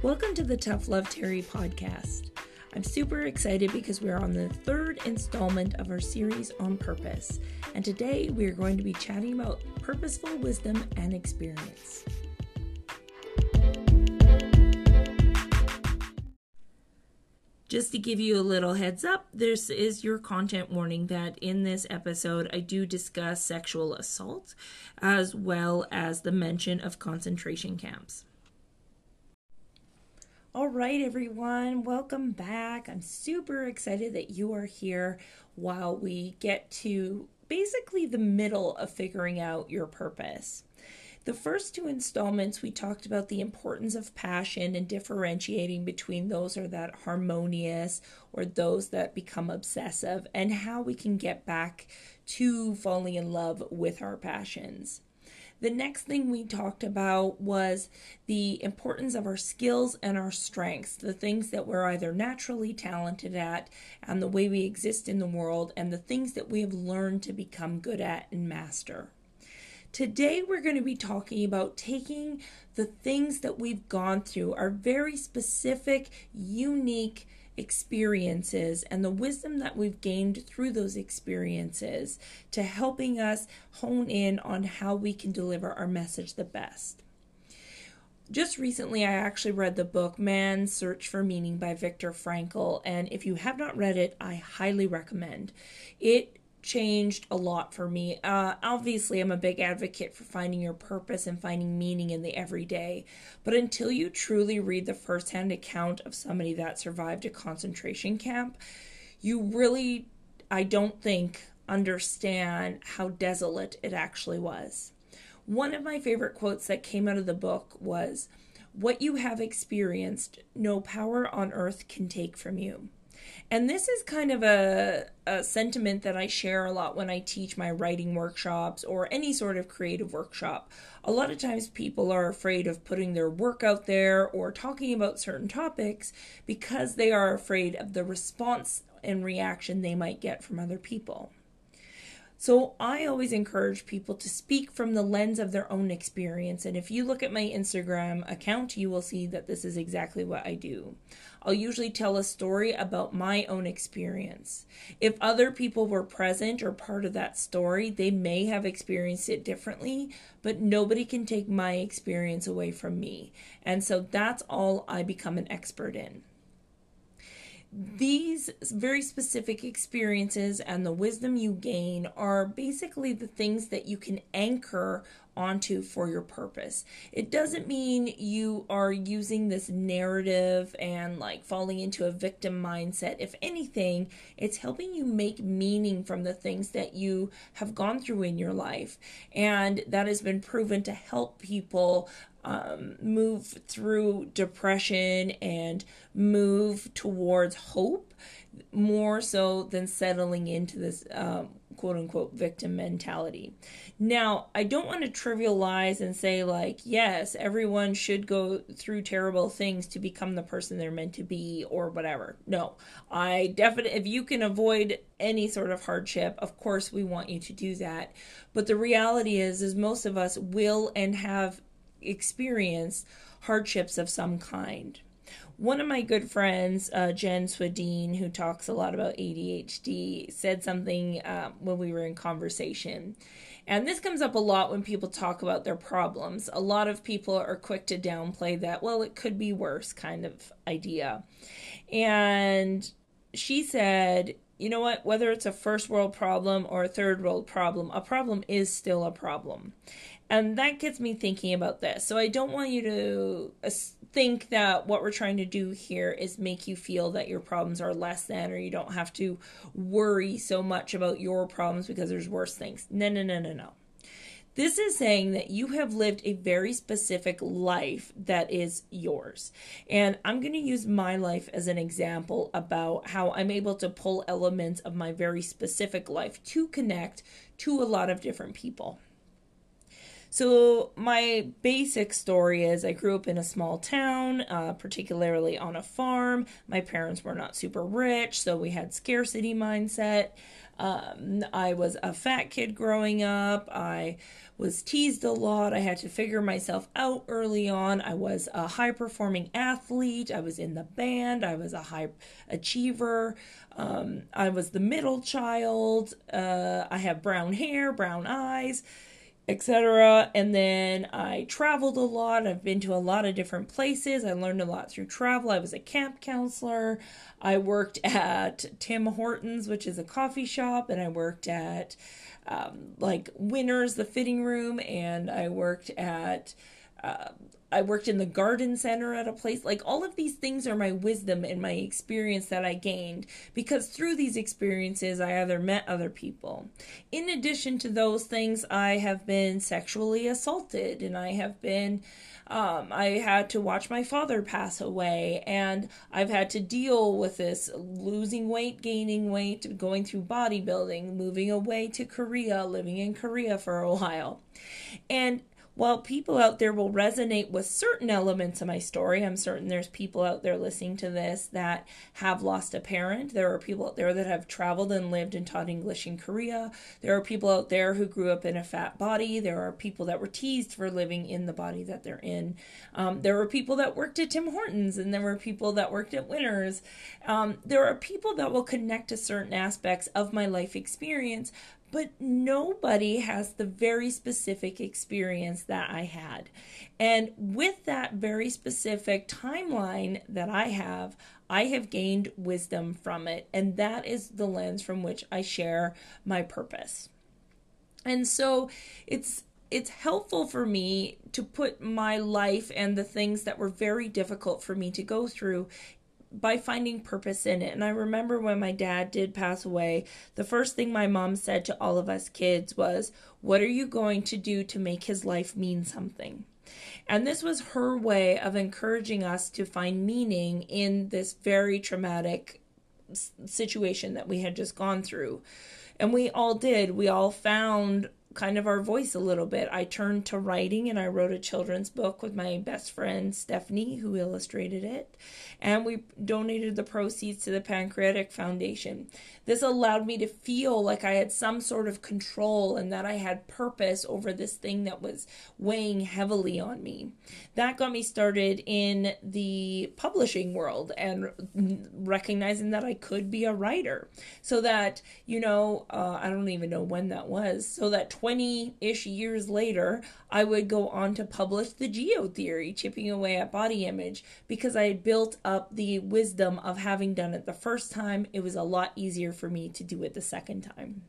Welcome to the Tough Love Terry podcast. I'm super excited because we're on the third installment of our series on purpose, and today we are going to be chatting about purposeful wisdom and experience. Just to give you a little heads up, this is your content warning that in this episode I do discuss sexual assault as well as the mention of concentration camps. All right, everyone, welcome back. I'm super excited that you are here while we get to basically the middle of figuring out your purpose. The first two installments, we talked about the importance of passion and differentiating between those are that harmonious or those that become obsessive, and how we can get back to falling in love with our passions. The next thing we talked about was the importance of our skills and our strengths, the things that we're either naturally talented at and the way we exist in the world, and the things that we have learned to become good at and master. Today, we're going to be talking about taking the things that we've gone through, our very specific, unique experiences, and the wisdom that we've gained through those experiences to helping us hone in on how we can deliver our message the best. Just recently, I actually read the book Man's Search for Meaning by Viktor Frankl, and if you have not read it, I highly recommend. It changed a lot for me. Uh, obviously, I'm a big advocate for finding your purpose and finding meaning in the everyday. But until you truly read the firsthand account of somebody that survived a concentration camp, you really, I don't think, understand how desolate it actually was. One of my favorite quotes that came out of the book was, What you have experienced, no power on earth can take from you. And this is kind of a, a sentiment that I share a lot when I teach my writing workshops or any sort of creative workshop. A lot of times people are afraid of putting their work out there or talking about certain topics because they are afraid of the response and reaction they might get from other people. So I always encourage people to speak from the lens of their own experience. And if you look at my Instagram account, you will see that this is exactly what I do. I'll usually tell a story about my own experience. If other people were present or part of that story, they may have experienced it differently, but nobody can take my experience away from me. And so that's all I become an expert in these very specific experiences and the wisdom you gain are basically the things that you can anchor onto for your purpose. It doesn't mean you are using this narrative and like falling into a victim mindset. If anything, it's helping you make meaning from the things that you have gone through in your life. And that has been proven to help people um, move through depression and move towards hope more so than settling into this um, quote unquote victim mentality. Now, I don't want to trivialize and say, like, yes, everyone should go through terrible things to become the person they're meant to be or whatever. No, I definitely, if you can avoid any sort of hardship, of course, we want you to do that. But the reality is, is most of us will and have experienced hardships of some kind. One of my good friends, uh, Jen Swadine, who talks a lot about ADHD, said something uh, when we were in conversation. And this comes up a lot when people talk about their problems. A lot of people are quick to downplay that, well, it could be worse kind of idea. And she said, you know what, whether it's a first world problem or a third world problem, a problem is still a problem. And that gets me thinking about this. So I don't want you to uh, think that what we're trying to do here is make you feel that your problems are less than or you don't have to worry so much about your problems because there's worse things. No, no, no, no, no. This is saying that you have lived a very specific life that is yours. And I'm going to use my life as an example about how I'm able to pull elements of my very specific life to connect to a lot of different people. So, my basic story is I grew up in a small town, uh, particularly on a farm. My parents were not super rich, so we had scarcity mindset. Um, I was a fat kid growing up. I was teased a lot. I had to figure myself out early on. I was a high performing athlete. I was in the band. I was a high achiever. Um, I was the middle child. Uh, I have brown hair, brown eyes etc. And then I traveled a lot. I've been to a lot of different places. I learned a lot through travel. I was a camp counselor. I worked at Tim Hortons, which is a coffee shop, and I worked at um, like Winners, the fitting room, and I worked at uh, I worked in the garden center at a place. Like all of these things are my wisdom and my experience that I gained because through these experiences I either met other people. In addition to those things, I have been sexually assaulted and I have been um, I had to watch my father pass away, and I've had to deal with this losing weight, gaining weight, going through bodybuilding, moving away to Korea, living in Korea for a while. And while people out there will resonate with certain elements of my story, I'm certain there's people out there listening to this that have lost a parent. There are people out there that have traveled and lived and taught English in Korea. There are people out there who grew up in a fat body. There are people that were teased for living in the body that they're in. Um, there were people that worked at Tim Hortons, and there were people that worked at Winners. Um, there are people that will connect to certain aspects of my life experience, but nobody has the very specific experience that I had. And with that very specific timeline that I have, I have gained wisdom from it. And that is the lens from which I share my purpose. And so it's it's helpful for me to put my life and the things that were very difficult for me to go through by finding purpose in it. And I remember when my dad did pass away, the first thing my mom said to all of us kids was, What are you going to do to make his life mean something? And this was her way of encouraging us to find meaning in this very traumatic situation that we had just gone through. And we all did. We all found kind of our voice a little bit. I turned to writing and I wrote a children's book with my best friend Stephanie, who illustrated it, and we donated the proceeds to the Pancreatic Foundation. This allowed me to feel like I had some sort of control and that I had purpose over this thing that was weighing heavily on me. That got me started in the publishing world and recognizing that I could be a writer. So that, you know, uh, I don't even know when that was, so that 20 ish years later, I would go on to publish the Geo Theory, chipping away at body image, because I had built up the wisdom of having done it the first time. It was a lot easier for me to do it the second time.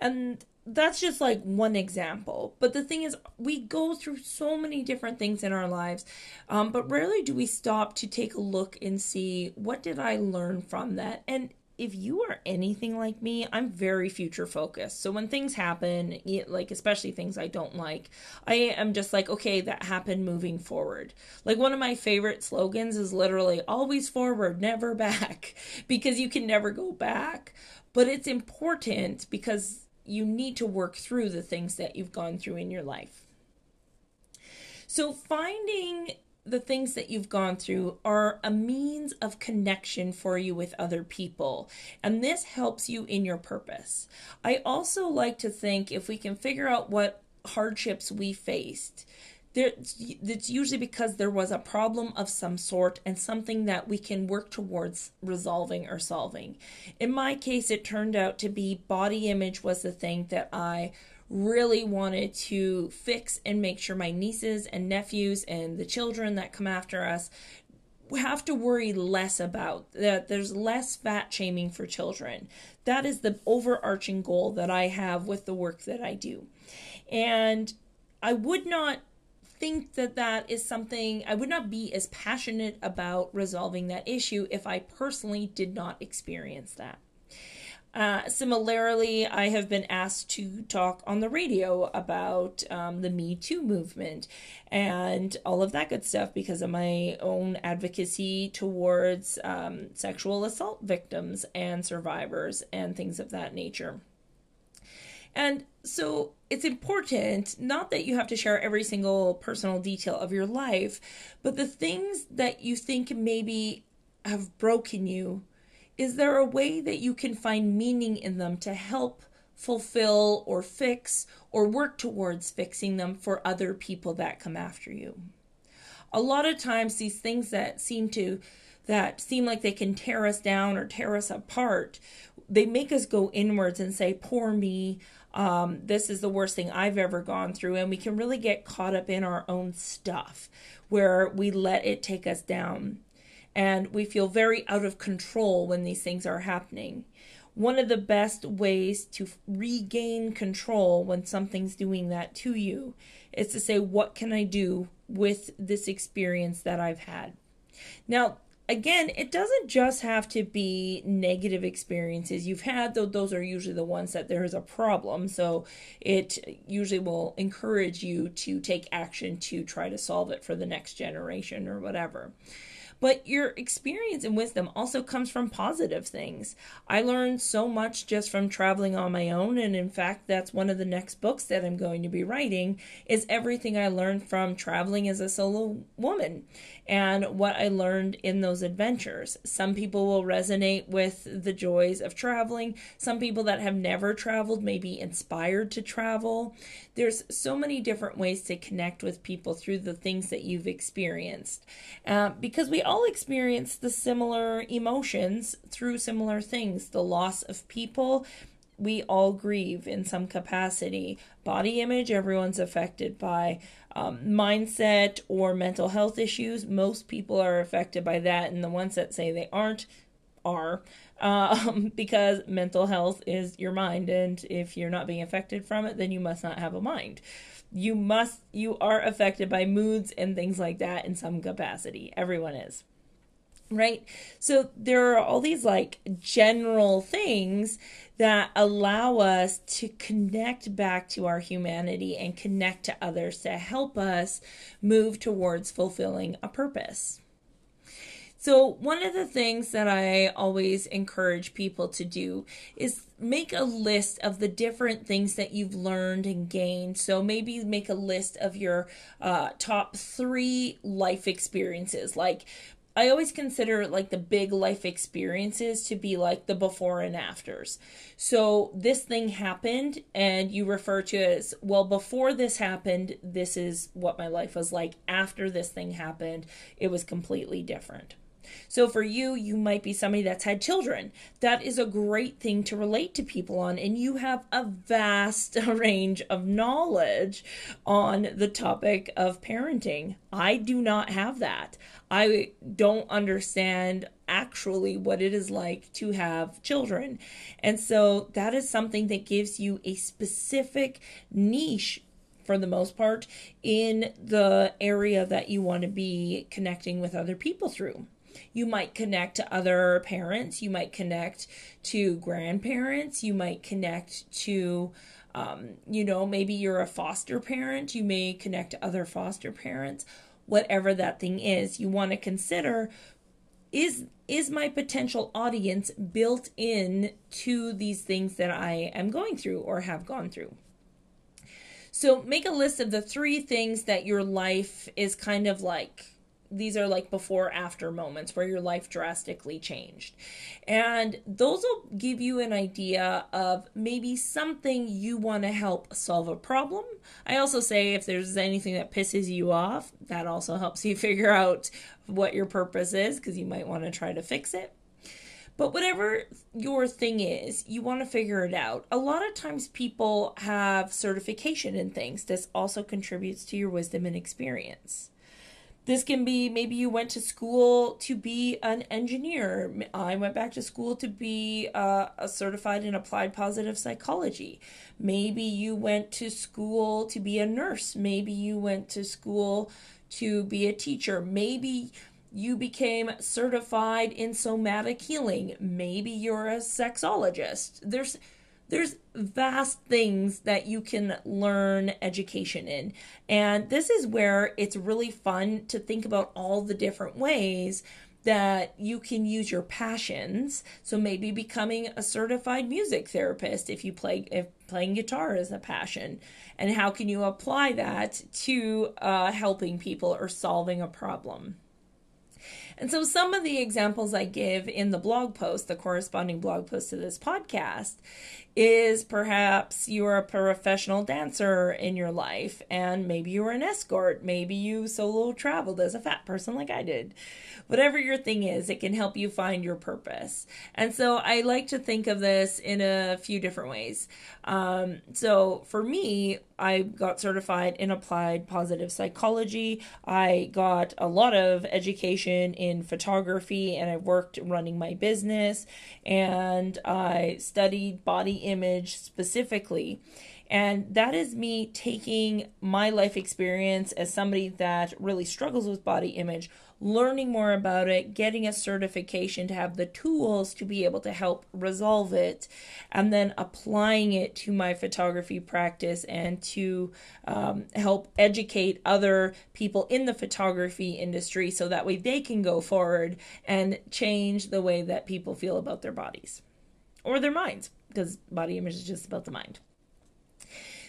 And that's just like one example. But the thing is, we go through so many different things in our lives, um, but rarely do we stop to take a look and see what did I learn from that. And if you are anything like me, I'm very future focused. So when things happen, like especially things I don't like, I am just like, okay, that happened moving forward. Like one of my favorite slogans is literally always forward, never back, because you can never go back. But it's important because you need to work through the things that you've gone through in your life. So finding the things that you've gone through are a means of connection for you with other people, and this helps you in your purpose. I also like to think if we can figure out what hardships we faced, there, it's usually because there was a problem of some sort and something that we can work towards resolving or solving. In my case, it turned out to be body image was the thing that I really wanted to fix and make sure my nieces and nephews and the children that come after us have to worry less about that there's less fat shaming for children. That is the overarching goal that i have with the work that i do. And i would not think that that is something i would not be as passionate about resolving that issue if i personally did not experience that uh, similarly, I have been asked to talk on the radio about um, the Me Too movement and all of that good stuff because of my own advocacy towards um, sexual assault victims and survivors and things of that nature. And so it's important not that you have to share every single personal detail of your life, but the things that you think maybe have broken you Is there a way that you can find meaning in them to help fulfill or fix or work towards fixing them for other people that come after you? A lot of times these things that seem to that seem like they can tear us down or tear us apart, they make us go inwards and say, Poor me, um, this is the worst thing I've ever gone through. And we can really get caught up in our own stuff where we let it take us down. And we feel very out of control when these things are happening. One of the best ways to regain control when something's doing that to you is to say, What can I do with this experience that I've had? Now, again, it doesn't just have to be negative experiences you've had, though those are usually the ones that there is a problem. So it usually will encourage you to take action to try to solve it for the next generation or whatever. But your experience and wisdom also comes from positive things. I learned so much just from traveling on my own and in fact that's one of the next books that I'm going to be writing is everything I learned from traveling as a solo woman and what I learned in those adventures. Some people will resonate with the joys of traveling. Some people that have never traveled may be inspired to travel. There's so many different ways to connect with people through the things that you've experienced uh, because we all experience the similar emotions through similar things the loss of people we all grieve in some capacity. Body image, everyone's affected by. Um, mindset or mental health issues, most people are affected by that, and the ones that say they aren't are um, because mental health is your mind, and if you're not being affected from it, then you must not have a mind. You must, you are affected by moods and things like that in some capacity. Everyone is right? So there are all these like general things that allow us to connect back to our humanity and connect to others to help us move towards fulfilling a purpose. So, one of the things that I always encourage people to do is make a list of the different things that you've learned and gained. So, maybe make a list of your uh, top three life experiences, like I always consider like the big life experiences to be like the before and afters. So this thing happened and you refer to it as well before this happened this is what my life was like after this thing happened it was completely different. So for you, you might be somebody that's had children. That is a great thing to relate to people on, and you have a vast range of knowledge on the topic of parenting. I do not have that. I don't understand actually what it is like to have children. And so that is something that gives you a specific niche for the most part in the area that you want to be connecting with other people through. You might connect to other parents, you might connect to grandparents, you might connect to um, you know, maybe you're a foster parent, you may connect to other foster parents, whatever that thing is. You want to consider is is my potential audience built in to these things that I am going through or have gone through? So make a list of the three things that your life is kind of like these are like before after moments where your life drastically changed. And those will give you an idea of maybe something you want to help solve a problem. I also say if there's anything that pisses you off, that also helps you figure out what your purpose is because you might want to try to fix it. But whatever your thing is, you want to figure it out. A lot of times people have certification in things. This also contributes to your wisdom and experience. This can be maybe you went to school to be an engineer. I went back to school to be uh, a certified in applied positive psychology. Maybe you went to school to be a nurse. Maybe you went to school to be a teacher. Maybe you became certified in somatic healing. Maybe you're a sexologist. There's there's vast things that you can learn education in. And this is where it's really fun to think about all the different ways that you can use your passions. So maybe becoming a certified music therapist if you play if playing guitar is a passion, and how can you apply that to uh, helping people or solving a problem. And so, some of the examples I give in the blog post, the corresponding blog post to this podcast, is perhaps you're a professional dancer in your life and maybe you're an escort, maybe you solo traveled as a fat person like I did. Whatever your thing is, it can help you find your purpose. And so I like to think of this in a few different ways. Um, so for me, I got certified in applied positive psychology. I got a lot of education in photography and I worked running my business and I studied body image specifically. And that is me taking my life experience as somebody that really struggles with body image, learning more about it, getting a certification to have the tools to be able to help resolve it, and then applying it to my photography practice and to um, help educate other people in the photography industry so that way they can go forward and change the way that people feel about their bodies or their minds, because body image is just about the mind.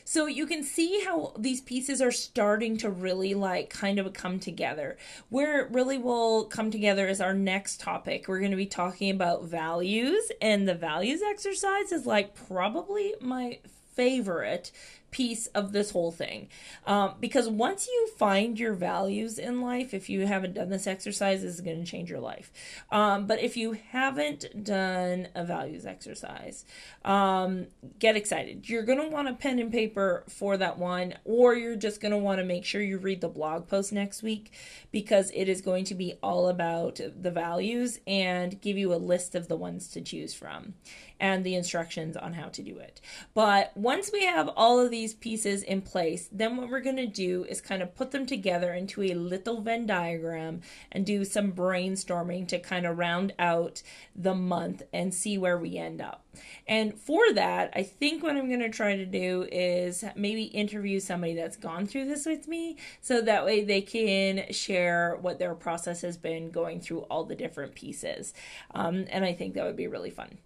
So you can see how these pieces are starting to really like kind of come together. Where it really will come together is our next topic. We're going to be talking about values, and the values exercise is like probably my favorite piece of this whole thing. Um, because once you find your values in life, if you haven't done this exercise, this is going to change your life. Um, but if you haven't done a values exercise, um, get excited. You're going to want a pen and paper for that one, or you're just going to want to make sure you read the blog post next week because it is going to be all about the values and give you a list of the ones to choose from and the instructions on how to do it. But once we have all of these these pieces in place, then what we're going to do is kind of put them together into a little Venn diagram and do some brainstorming to kind of round out the month and see where we end up. And for that, I think what I'm going to try to do is maybe interview somebody that's gone through this with me so that way they can share what their process has been going through all the different pieces. Um, and I think that would be really fun.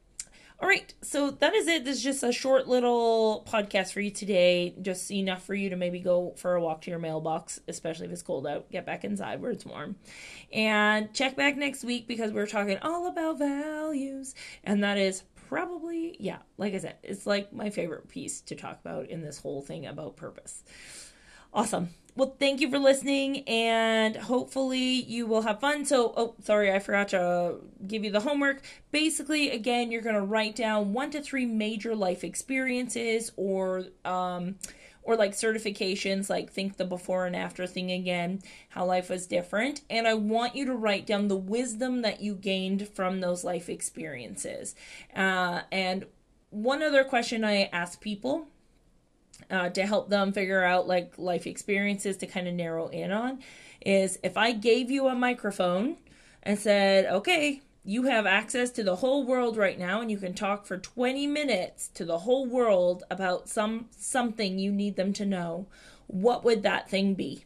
All right, so that is it. This is just a short little podcast for you today. Just enough for you to maybe go for a walk to your mailbox, especially if it's cold out. Get back inside where it's warm. And check back next week because we're talking all about values. And that is probably, yeah, like I said, it's like my favorite piece to talk about in this whole thing about purpose. Awesome. Well, thank you for listening, and hopefully you will have fun. So, oh, sorry, I forgot to give you the homework. Basically, again, you're going to write down one to three major life experiences or, um, or like certifications, like think the before and after thing again, how life was different. And I want you to write down the wisdom that you gained from those life experiences. Uh, and one other question I ask people uh, to help them figure out like life experiences to kind of narrow in on is if I gave you a microphone and said, okay, you have access to the whole world right now and you can talk for 20 minutes to the whole world about some something you need them to know what would that thing be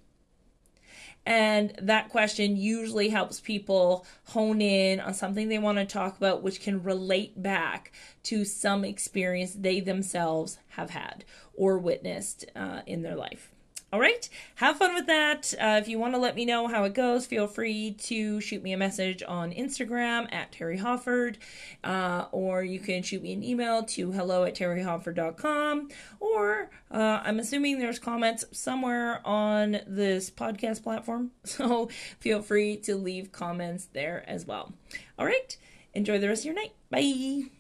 and that question usually helps people hone in on something they want to talk about, which can relate back to some experience they themselves have had or witnessed uh, in their life. All right, have fun with that. Uh, if you want to let me know how it goes, feel free to shoot me a message on Instagram at Terry Hofford, uh, or you can shoot me an email to hello at terryhofford.com, or uh, I'm assuming there's comments somewhere on this podcast platform, so feel free to leave comments there as well. All right, enjoy the rest of your night. Bye.